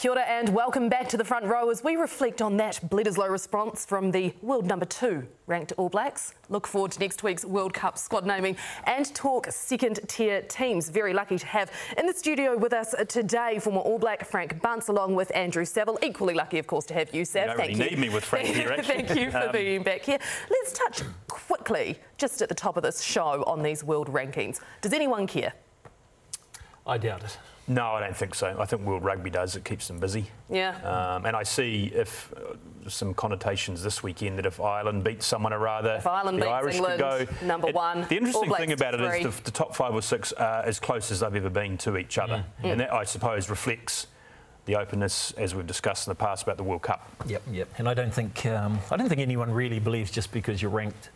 Kia ora and welcome back to the front row as we reflect on that Bledisloe response from the world number two ranked All Blacks. Look forward to next week's World Cup squad naming and talk second tier teams. Very lucky to have in the studio with us today former All Black Frank Bunce along with Andrew Saville. Equally lucky, of course, to have you, Sav. You Thank really you. need me with Frank here, actually. Thank you for Um, being back here. Let's touch quickly, just at the top of this show, on these world rankings. Does anyone care? I doubt it. No, I don't think so. I think World Rugby does. It keeps them busy. Yeah. Um, and I see if uh, some connotations this weekend that if Ireland beats someone or rather, If Ireland the beats Irish England, could go number It- one, The interesting thing about it three. is the, the top five or six are as close as they've ever been to each other, Mm. and that I suppose reflects the openness, as we've discussed in the past about the World Cup. Yep, yep. And I don't think um, I don't think anyone really believes just because you're ranked.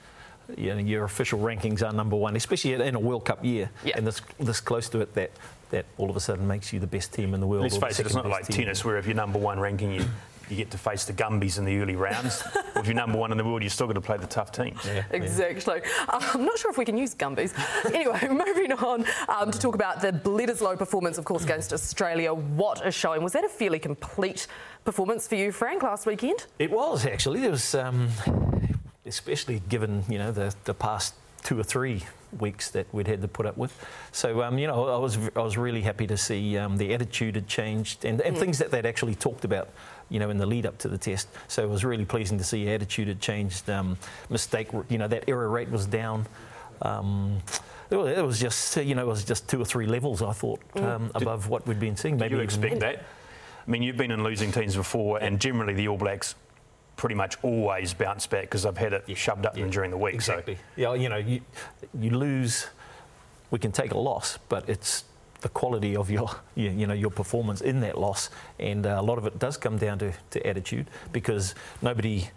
You know, your official rankings are number one, especially in a World Cup year, Yeah. and this this close to it, that that all of a sudden makes you the best team in the world. Let's or face it, it's not like team. tennis where if you're number one ranking, you, you get to face the Gumbies in the early rounds. or if you're number one in the world, you're still going to play the tough teams. Yeah, yeah. Exactly. Uh, I'm not sure if we can use Gumbies. anyway, moving on um, to talk about the Bledisloe performance, of course, against Australia. What a showing. Was that a fairly complete performance for you, Frank, last weekend? It was actually. There was, um, especially given you know the the past two or three weeks that we'd had to put up with. So um, you know, I was I was really happy to see um, the attitude had changed and, and things that they'd actually talked about. You know, in the lead up to the test, so it was really pleasing to see attitude had changed. Um, mistake, you know, that error rate was down. Um, it was, just, you know, it was just two or three levels. I thought um, above what we'd been seeing. Did you even- expect that? I mean, you've been in losing teams before, and generally the All Blacks pretty much always bounce back because they've had it shoved up them during the week. Exactly. Yeah, you know, you, you lose. We can take a loss, but it's the quality of your, you, you know, your performance in that loss, and uh, a lot of it does come down to, to attitude because nobody.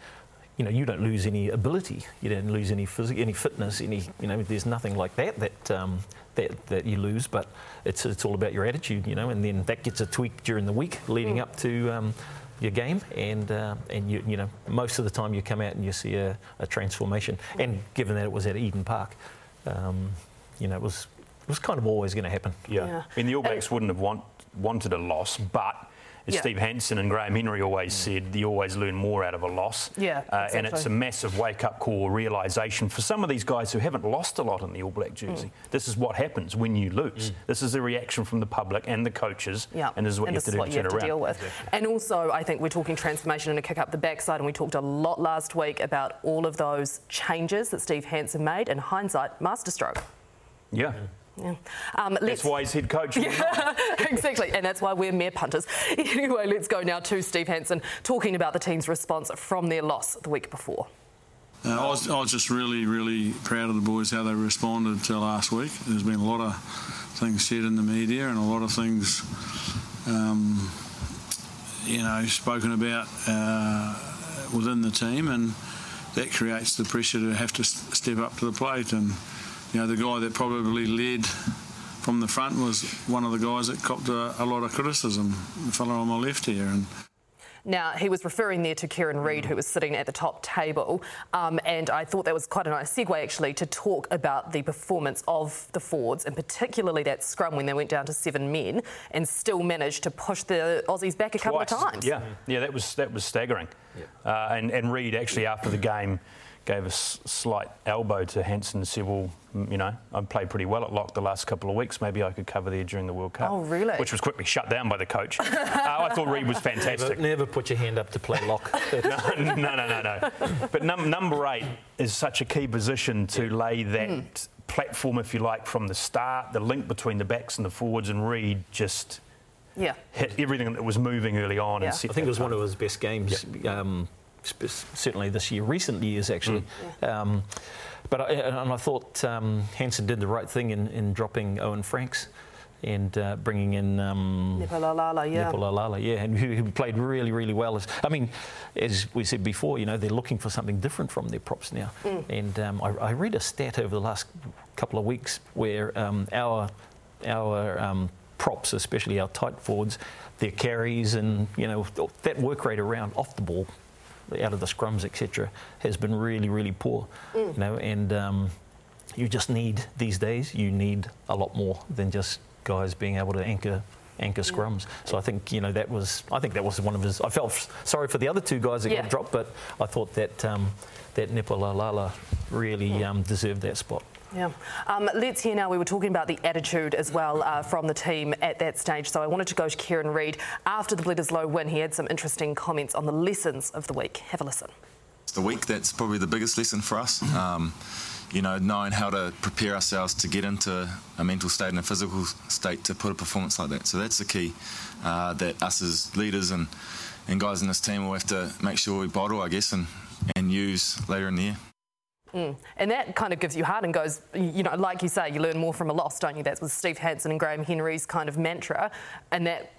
You know, you don't lose any ability. You don't lose any physical, any fitness, any. You know, there's nothing like that that um, that that you lose. But it's it's all about your attitude. You know, and then that gets a tweak during the week leading up to. Um, your game, and uh, and you you know most of the time you come out and you see a, a transformation. And given that it was at Eden Park, um, you know it was it was kind of always going to happen. Yeah. Yeah. I mean, the All Blacks wouldn't have want, wanted a loss, but as Yeah. Steve Hansen and Graham Henry always mm. said, you always learn more out of a loss. Yeah, Uh, and it's a massive wake up call realisation for some of these guys who haven't lost a lot in the All Black mm. jersey. This is what happens when you lose. Mm. This is the reaction from the public and the coaches. Yeah, And this is what you have to do what to you turn have to around. deal with. And also, I think we're talking transformation and a kick up the backside, and we talked a lot last week about all of those changes that Steve Hansen made. In hindsight, masterstroke. Yeah. Yeah. Um, That's why he's head coach. exactly, and that's why we're mere punters. Anyway, let's go now to Steve Hansen talking about the team's response from their loss the week before. Uh, I, was, I was just really, really proud of the boys how they responded to last week. There's been a lot of things said in the media and a lot of things, um, you know, spoken about uh, within the team, and that creates the pressure to have to step up to the plate. And you know, the guy that probably led from the front was one of the guys that copped a, a lot of criticism. The fellow on my left here, and. Now, he was referring there to Kieran Read, who was sitting at the top table, um, and I thought that was quite a nice segue actually to talk about the performance of the Fords, and particularly that scrum when they went down to seven men and still managed to push the Aussies back a couple of times. Yeah, yeah, that was that was staggering. Uh, and and Read actually after the game gave a s- slight elbow to Hansen and said, "Well, mm, you know, I've played pretty well at lock the last couple of weeks. Maybe I could cover there during the World Cup." Oh, really? Which was quickly shut down by the coach. uh, I thought Read was fantastic. never put your hand up to play lock. no, no, no, no, no. But num- number eight is such a key position to lay that platform, if you like, from the start. The link between the backs and the forwards, and Read just Yeah. hit everything that was moving early on Yeah. and set I think it that was one of his best games, um, sp- certainly this year, recent years actually. Um, but I, and I thought um, Hansen did the right thing in, in dropping Owen Franks and uh, bringing in um, Nepo Laulala, yeah. Nepo Laulala, yeah, and who, who played really, really well. As, I mean, as we said before, you know, they're looking for something different from their props now. And um, I, I read a stat over the last couple of weeks where um, our our um, props, especially our tight forwards, their carries and you know that work rate around off the ball, out of the scrums, etc., has been really, really poor. You know, and um, you just need these days. You need a lot more than just guys being able to anchor anchor scrums. So I think you know that was I think that was one of his. I felt sorry for the other two guys that Yeah. got dropped, but I thought that um, that Nepo Laulala really um, deserved that spot. Yeah. Um, let's hear now. We were talking about the attitude as well uh, from the team at that stage. So I wanted to go to Kieran Read after the Bledisloe win. He had some interesting comments on the lessons of the week. Have a listen. It's the week that's probably the biggest lesson for us. Um, you know, knowing how to prepare ourselves to get into a mental state and a physical state to put a performance like that. So that's the key uh, that us as leaders and, and guys in this team will have to make sure we bottle, I guess, and, and use later in the year. Mm. And that kind of gives you heart and goes, you know, like you say, you learn more from a loss, don't you? That's with Steve Hansen and Graham Henry's kind of mantra. And that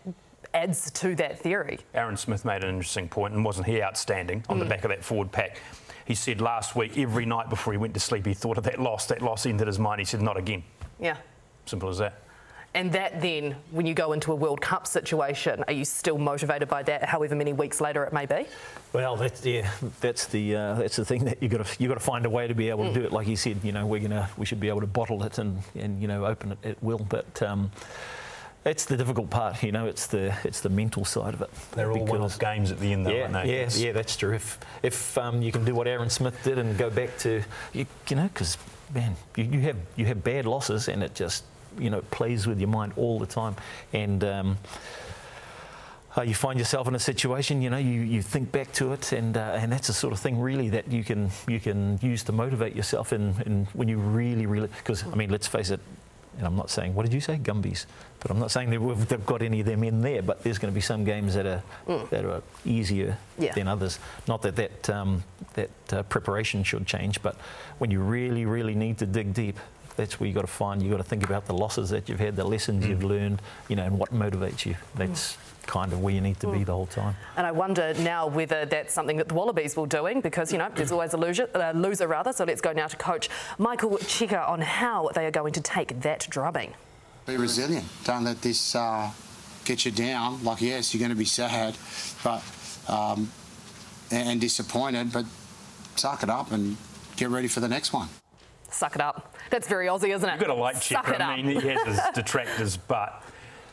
adds to that theory. Aaron Smith made an interesting point, and wasn't he outstanding on the mm. back of that forward pack? He said last week, every night before he went to sleep, he thought of that loss. That loss entered his mind. He said, not again. Yeah. Simple as that. And that then, when you go into a World Cup situation, are you still motivated by that, however many weeks later it may be? Well, that's yeah, that's the uh, that's the thing that you got to you got to find a way to be able to do it. Like you said, you know, we're gonna we should be able to bottle it and and you know open it at will. But um, it's the difficult part. You know, it's the it's the mental side of it. They're all Because- one-off games at the end, though, yeah, aren't they? yeah, It's- yeah, that's true. If if um, you can do what Aaron Smith did and go back to you, you know, because man, you, you have you have bad losses and it just you know plays with your mind all the time, and um, uh, you find yourself in a situation, you know, you, you think back to it, and uh, and that's the sort of thing really that you can you can use to motivate yourself in, in when you really really because I mean let's face it, and I'm not saying what did you say Gumbies, but I'm not saying that we've, they've got any of them in there, but there's going to be some games that are that are easier Yeah. than others. Not that that um, that uh, preparation should change, but when you really really need to dig deep. That's where you've got to find. you've got to think about the losses that you've had, the lessons you've learned, you know, and what motivates you. That's kind of where you need to be the whole time. And I wonder now whether that's something that the Wallabies will doing because, you know, there's always a loser, uh, loser rather. So let's go now to coach Michael Cheika on how they are going to take that drubbing. Be resilient. Don't let this uh, get you down. Like, yes, you're going to be sad, but um, and, and disappointed, but suck it up and get ready for the next one. Suck it up. That's very Aussie, isn't it? You've got to like Suck Cheika. it up. I mean, he has his detractors, but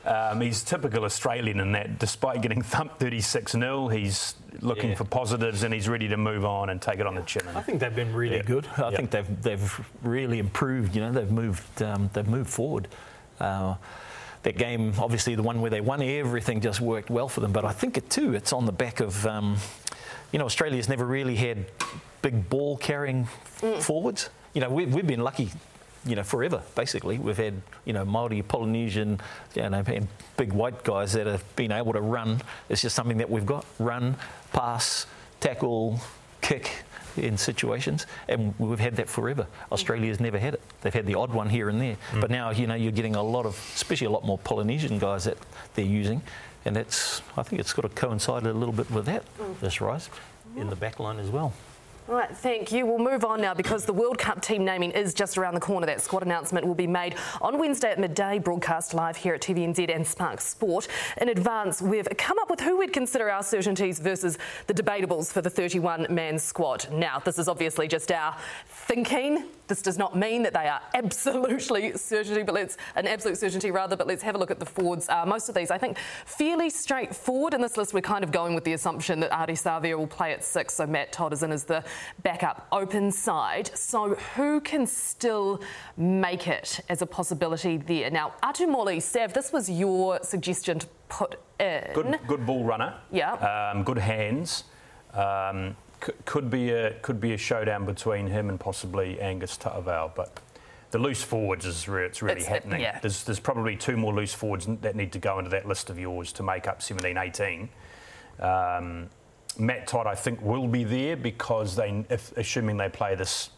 um, he's typical Australian in that despite getting thumped 36 0, he's looking Yeah. for positives and he's ready to move on and take it on the chin. I think they've been really Yeah. good. I Yeah. think they've they've really improved. You know, they've moved um, they've moved forward. Uh, that game, obviously, the one where they won, everything just worked well for them. But I think it too, it's on the back of, um, you know, Australia's never really had big ball carrying forwards. You know, we've, we've been lucky. You know, forever basically. We've had you know Maori, Polynesian, you know, and big white guys that have been able to run. It's just something that we've got: run, pass, tackle, kick in situations, and we've had that forever. Australia's never had it. They've had the odd one here and there, mm. but now you know you're getting a lot of, especially a lot more Polynesian guys that they're using, and that's I think it's got to coincide a little bit with that mm. this rise in the back line as well. All right, thank you. We'll move on now because the World Cup team naming is just around the corner. That squad announcement will be made on Wednesday at midday, broadcast live here at TVNZ and Spark Sport. In advance, we've come up with who we'd consider our certainties versus the debatables for the 31 man squad. Now, this is obviously just our thinking. This does not mean that they are absolutely certainty, but let's an absolute certainty rather. But let's have a look at the forwards. Uh, most of these, I think, fairly straightforward. In this list, we're kind of going with the assumption that Ardie Savea will play at six, so Matt Todd is in as the backup open side. So who can still make it as a possibility there? Now, Atu Moli, Sav, this was your suggestion to put in. Good, good ball runner. Yeah. Um, good hands. Um, c- could be a could be a showdown between him and possibly Angus Ta'avao, but the loose forwards is where it's really It's- happening. yeah. There's there's probably two more loose forwards that need to go into that list of yours to make up 17, 18. Um, Matt Todd, I think, will be there because they, if, assuming they play this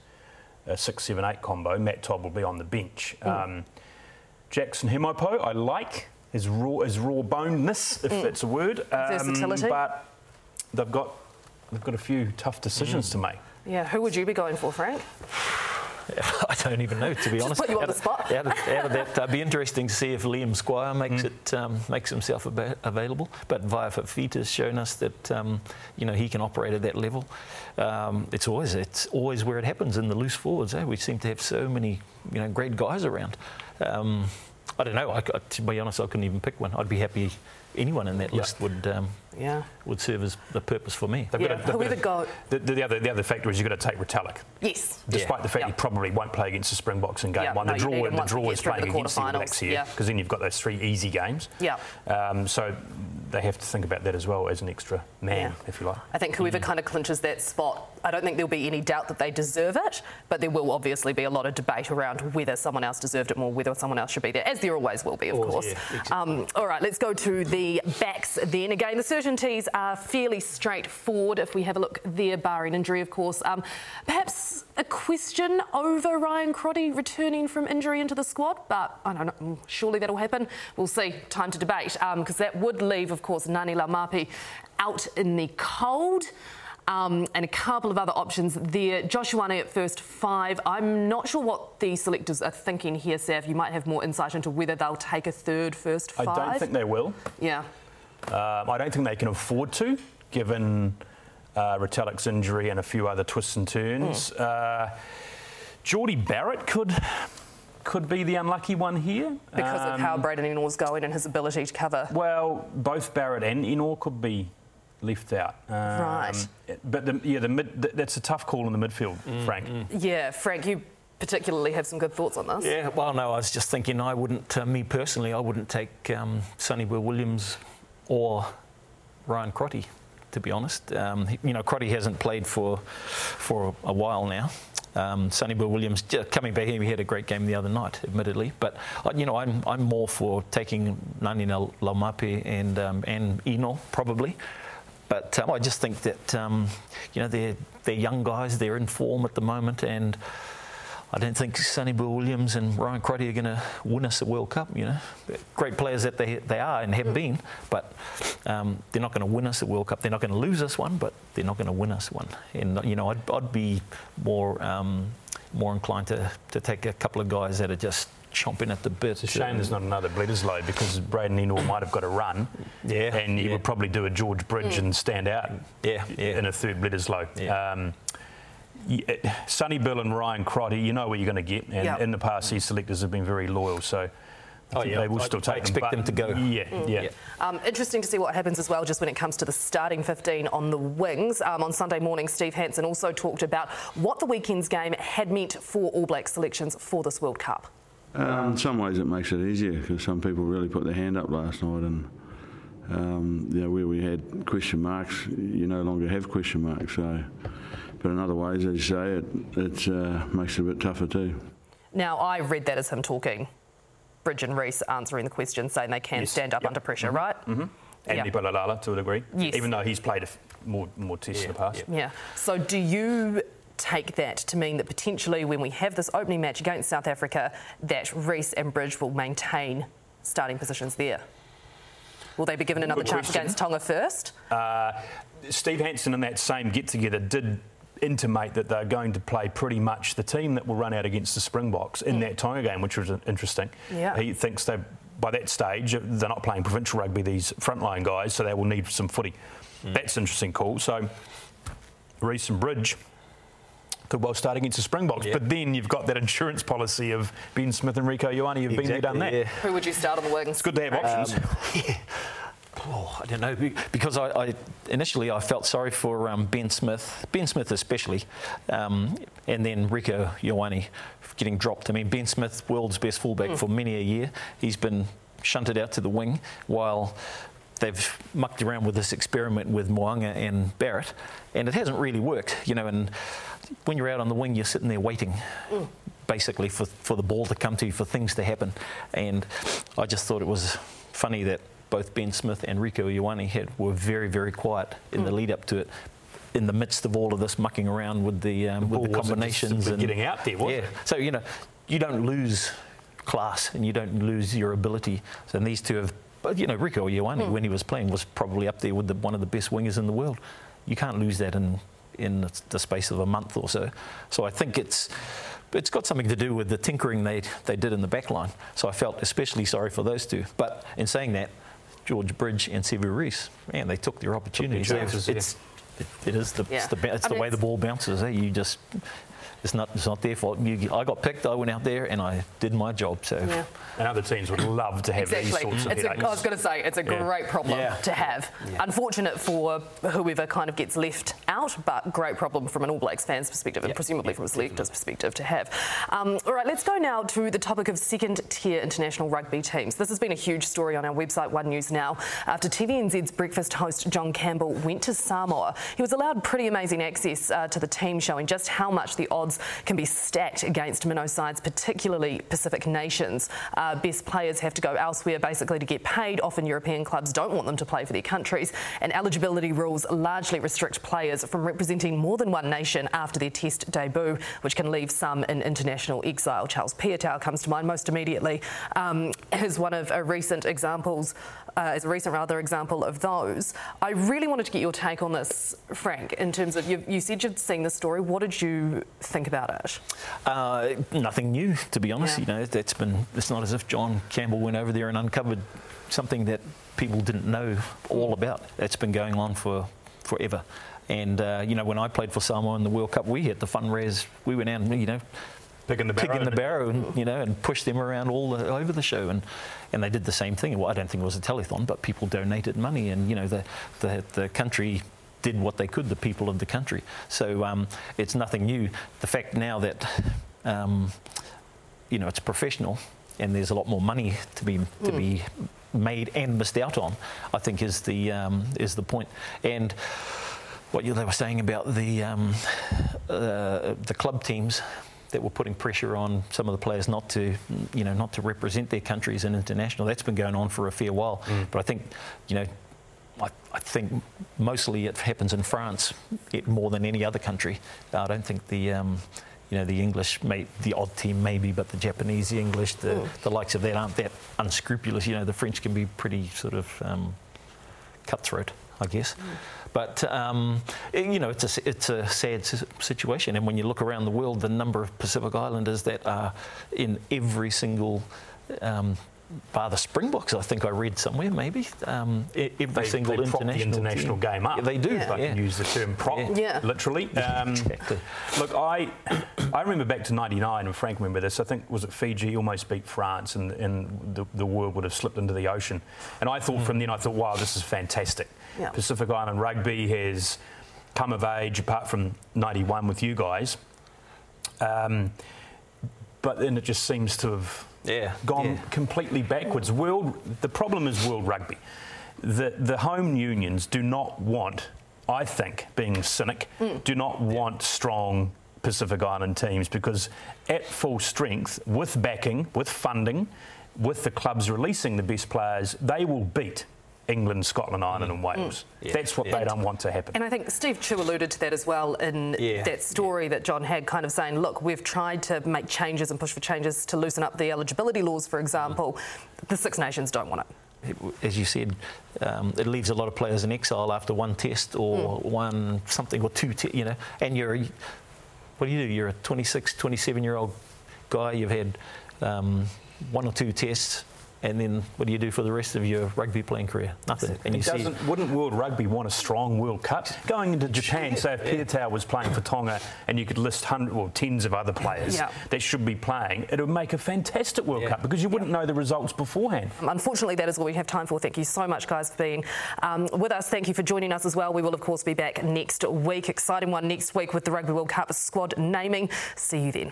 uh, six, seven, eight combo, Matt Todd will be on the bench. Um, Jackson Hemopo, I like his raw, his raw bonedness, if that's a word. Um, Versatility. But they've got they've got a few tough decisions to make. Yeah, who would you be going for, Frank? I don't even know, to be honest. put you on the spot. Out of, out of that, it'd be interesting to see if Liam Squire makes it um, makes himself ava- available. But Vaea Fifita's shown us that um, you know he can operate at that level. Um, it's always it's always where it happens in the loose forwards. Eh? We seem to have so many you know great guys around. Um, I don't know. I, to be honest, I couldn't even pick one. I'd be happy anyone in that Yeah. list would um, Yeah. would serve as the purpose for me. They've Yeah, got to- they've whoever got the, the, other, the other factor is you've got to take Retallick. Yes. Despite Yeah. the fact Yeah. he probably won't play against the Springboks in game Yeah, one, no, the you draw, need the draw is playing the against the Blacks here yeah. because then you've got those three easy games. Yeah. Um, so they have to think about that as well as an extra man, Yeah. if you like. I think whoever kind of clinches that spot, I don't think there'll be any doubt that they deserve it, but there will obviously be a lot of debate around whether someone else deserved it more, whether someone else should be there, as there always will be, of Always, course. yeah, exactly. um, all right, let's go to the backs then. Again, the certainties are fairly straightforward if we have a look there, barring injury, of course. Um, perhaps a question over Ryan Crotty returning from injury into the squad, but I don't know, surely that'll happen. We'll see. Time to debate, because that would leave, of course, Ngani Laumape out in the cold. Um, and a couple of other options there. Joshua at first five. I'm not sure what the selectors are thinking here, Sav. You might have more insight into whether they'll take a third first five. I don't think they will. Yeah. Um, I don't think they can afford to, given uh, Retallick's injury and a few other twists and turns. Hmm. Uh, Jordie Barrett could could be the unlucky one here. Because of Um, how Braydon Ennor's going and his ability to cover. Well, both Barrett and Ennor could be left out. Um, Right. But the, yeah, the mid, th- that's a tough call in the midfield, Mm, Frank. Yeah, Frank, you particularly have some good thoughts on this. Yeah, well, no, I was just thinking I wouldn't, uh, me personally, I wouldn't take um, Sonny Bill Williams or Ryan Crotty, to be honest. Um, you know, Crotty hasn't played for for a while now. Um, Sonny Bill Williams ju- coming back here, he had a great game the other night, admittedly. But uh, you know, I'm I'm more for taking Ngani Laumape and um, and Ennor probably. But um, I just think that um, you know they're they're young guys, they're in form at the moment, and I don't think Sonny Bill Williams and Ryan Crotty are going to win us a World Cup. You know, great players that they they are and have been, but um, they're not going to win us a World Cup. They're not going to lose us one, but they're not going to win us one. And you know, I'd, I'd be more um, more inclined to, to take a couple of guys that are just chomping at the bit. It's a shame there's not another Bledisloe because Braydon Ennor might have got a run. Yeah, And you yeah. would probably do a George Bridge and stand out Yeah, yeah. in a third Bledisloe. Yeah. Um, y- uh, Sonny Bill and Ryan Crotty, you know where you're going to get. And Yeah. in the past, these selectors have been very loyal. So I Oh, yeah. they will still I take expect them. them to go. Yeah, yeah. Yeah. Um, interesting to see what happens as well, just when it comes to the starting 15 on the wings. Um, on Sunday morning, Steve Hansen also talked about what the weekend's game had meant for All Black selections for this World Cup. Um, in some ways, it makes it easier because some people really put their hand up last night, and um, you know, where we had question marks, you no longer have question marks. So, but in other ways, as you say, it it uh, makes it a bit tougher too. Now, I read that as him talking, Bridge and Reece answering the question, saying they can Yes. stand up Yep. under pressure, right? Mhm. Andy Yeah. Balalala, to a degree. Yes. Even though he's played a f- more, more tests in the past. Yeah. So, do you take that to mean that potentially when we have this opening match against South Africa, that Reece and Bridge will maintain starting positions there? Will they be given another Good chance question. against Tonga first? Uh, Steve Hansen in that same get together did intimate that they're going to play pretty much the team that will run out against the Springboks in that Tonga game, which was interesting. Yeah. He thinks they by that stage they're not playing provincial rugby these frontline guys, so they will need some footy. That's an interesting call. So Reece and Bridge could well start against the Springboks, Yeah. but then you've got that insurance policy of Ben Smith and Rieko Ioane have been there, done that. yeah. Who would you start on the wings? It's good to have options. Oh, I don't know because I, I initially I felt sorry for um, Ben Smith, Ben Smith especially, um, and then Rieko Ioane getting dropped. I mean, Ben Smith, world's best fullback for many a year, he's been shunted out to the wing while they've mucked around with this experiment with Mo'unga and Barrett, and it hasn't really worked, you know. And when you're out on the wing, you're sitting there waiting. Basically, for, for the ball to come to you, for things to happen. And I just thought it was funny that both Ben Smith and Rieko Ioane had were very, very quiet in the lead up to it. In the midst of all of this mucking around with the um, with the wasn't just combinations and getting out there, yeah. it? So you know, you don't lose class and you don't lose your ability. So these two have, but you know, Rieko Ioane when he was playing was probably up there with the, one of the best wingers in the world. You can't lose that in in the- the space of a month or so. So I think it's. It's got something to do with the tinkering they, they did in the back line. So I felt especially sorry for those two. But in saying that, George Bridge and Sevu Reece, man, they took their opportunities. chances, yeah. it's, it, it is the, Yeah. it's the, it's I the mean, way the ball bounces. Eh? You just it's not it's not their fault. You, I got picked. I went out there and I did my job. So. Yeah. And other teams would love to have Exactly. these sorts of It's headaches. I was going to say it's a Yeah. great problem Yeah. to have. Unfortunate for whoever kind of gets left out, but great problem from an All Blacks fan's perspective and Yeah. presumably from a selector's perspective to have. Um, all right, let's go now to the topic of second-tier international rugby teams. This has been a huge story on our website, One News Now, after TVNZ's breakfast host John Campbell went to Samoa. He was allowed pretty amazing access uh, to the team, showing just how much the odds can be stacked against minnow sides, particularly Pacific nations. Uh, best players have to go elsewhere basically to get paid. Often European clubs don't want them to play for their countries, and eligibility rules largely restrict players from representing more than one nation after their test debut, which can leave some in international exile. Charles Piutau comes to mind most immediately um, as one of a recent examples, uh, as a recent rather example of those. I really wanted to get your take on this, Frank, in terms of you, you said you'd seen the story. What did you think about it? Uh, nothing new, to be honest. Yeah. You know, that's been. It's not as if John Campbell went over there and uncovered something that people didn't know all about. It's been going on for forever. And uh, you know, when I played for Samoa in the World Cup, we had the fun res. We went out and you know. Picking the barrow. Picking the barrow, and you know, and pushed them around all the, over the show, and and they did the same thing. Well, I don't think it was a telethon, but people donated money, and you know, the the, the country did what they could, the people of the country. So um, it's nothing new. The fact now that um, you know it's professional and there's a lot more money to be to be made and missed out on, I think is the um, is the point. And what you, they were saying about the um, uh, the club teams that were putting pressure on some of the players not to, you know, not to represent their countries in international. That's been going on for a fair while. But I think, you know, I, I think mostly it happens in France it, more than any other country. I don't think the. Um, you know the English, may, the odd team maybe, but the Japanese, the English, the, the likes of that aren't that unscrupulous. You know the French can be pretty sort of um, cutthroat, I guess. But um, it- you know, it's a, it's a sad situation. And when you look around the world, the number of Pacific Islanders that are in every single, um, bar the Springboks, I think I read somewhere, maybe um, every They, single they prop international, the international team. game up. Yeah, they do. If I yeah. can use the term prop, Yeah. Yeah. literally. Um, Exactly. Look, I I remember back to '99, and Frank remember this. I think was it Fiji almost beat France, and, and the, the world would have slipped into the ocean. And I thought from then, I thought, wow, this is fantastic. Yeah. Pacific Island rugby has come of age, apart from '91 with you guys. Um, but then it just seems to have Yeah, gone yeah. completely backwards. World, the problem is world rugby. The, the home unions do not want, I think, being cynic, do not want strong Pacific Island teams because at full strength, with backing, with funding, with the clubs releasing the best players, they will beat England, Scotland, Ireland, and Wales. Yeah, That's what yeah. they don't want to happen. And I think Steve Chu alluded to that as well in Yeah. that story that John had, kind of saying, look, we've tried to make changes and push for changes to loosen up the eligibility laws, for example. The Six Nations don't want it. as you said, um, it leaves a lot of players in exile after one test or one something or two, te- you know. And you're, what do you do? You're a 26, 27 year old guy. You've had um, one or two tests, and then what do you do for the rest of your rugby playing career? Nothing. And you It see, doesn't, wouldn't World Rugby want a strong World Cup? Going into Japan, say if Piutau was playing for Tonga and you could list hundred, well, tens of other players Yeah. that should be playing, it would make a fantastic World Yeah. Cup because you wouldn't know the results beforehand. Unfortunately, that is all we have time for. Thank you so much, guys, for being um, with us. Thank you for joining us as well. We will, of course, be back next week. Exciting one next week with the Rugby World Cup squad naming. See you then.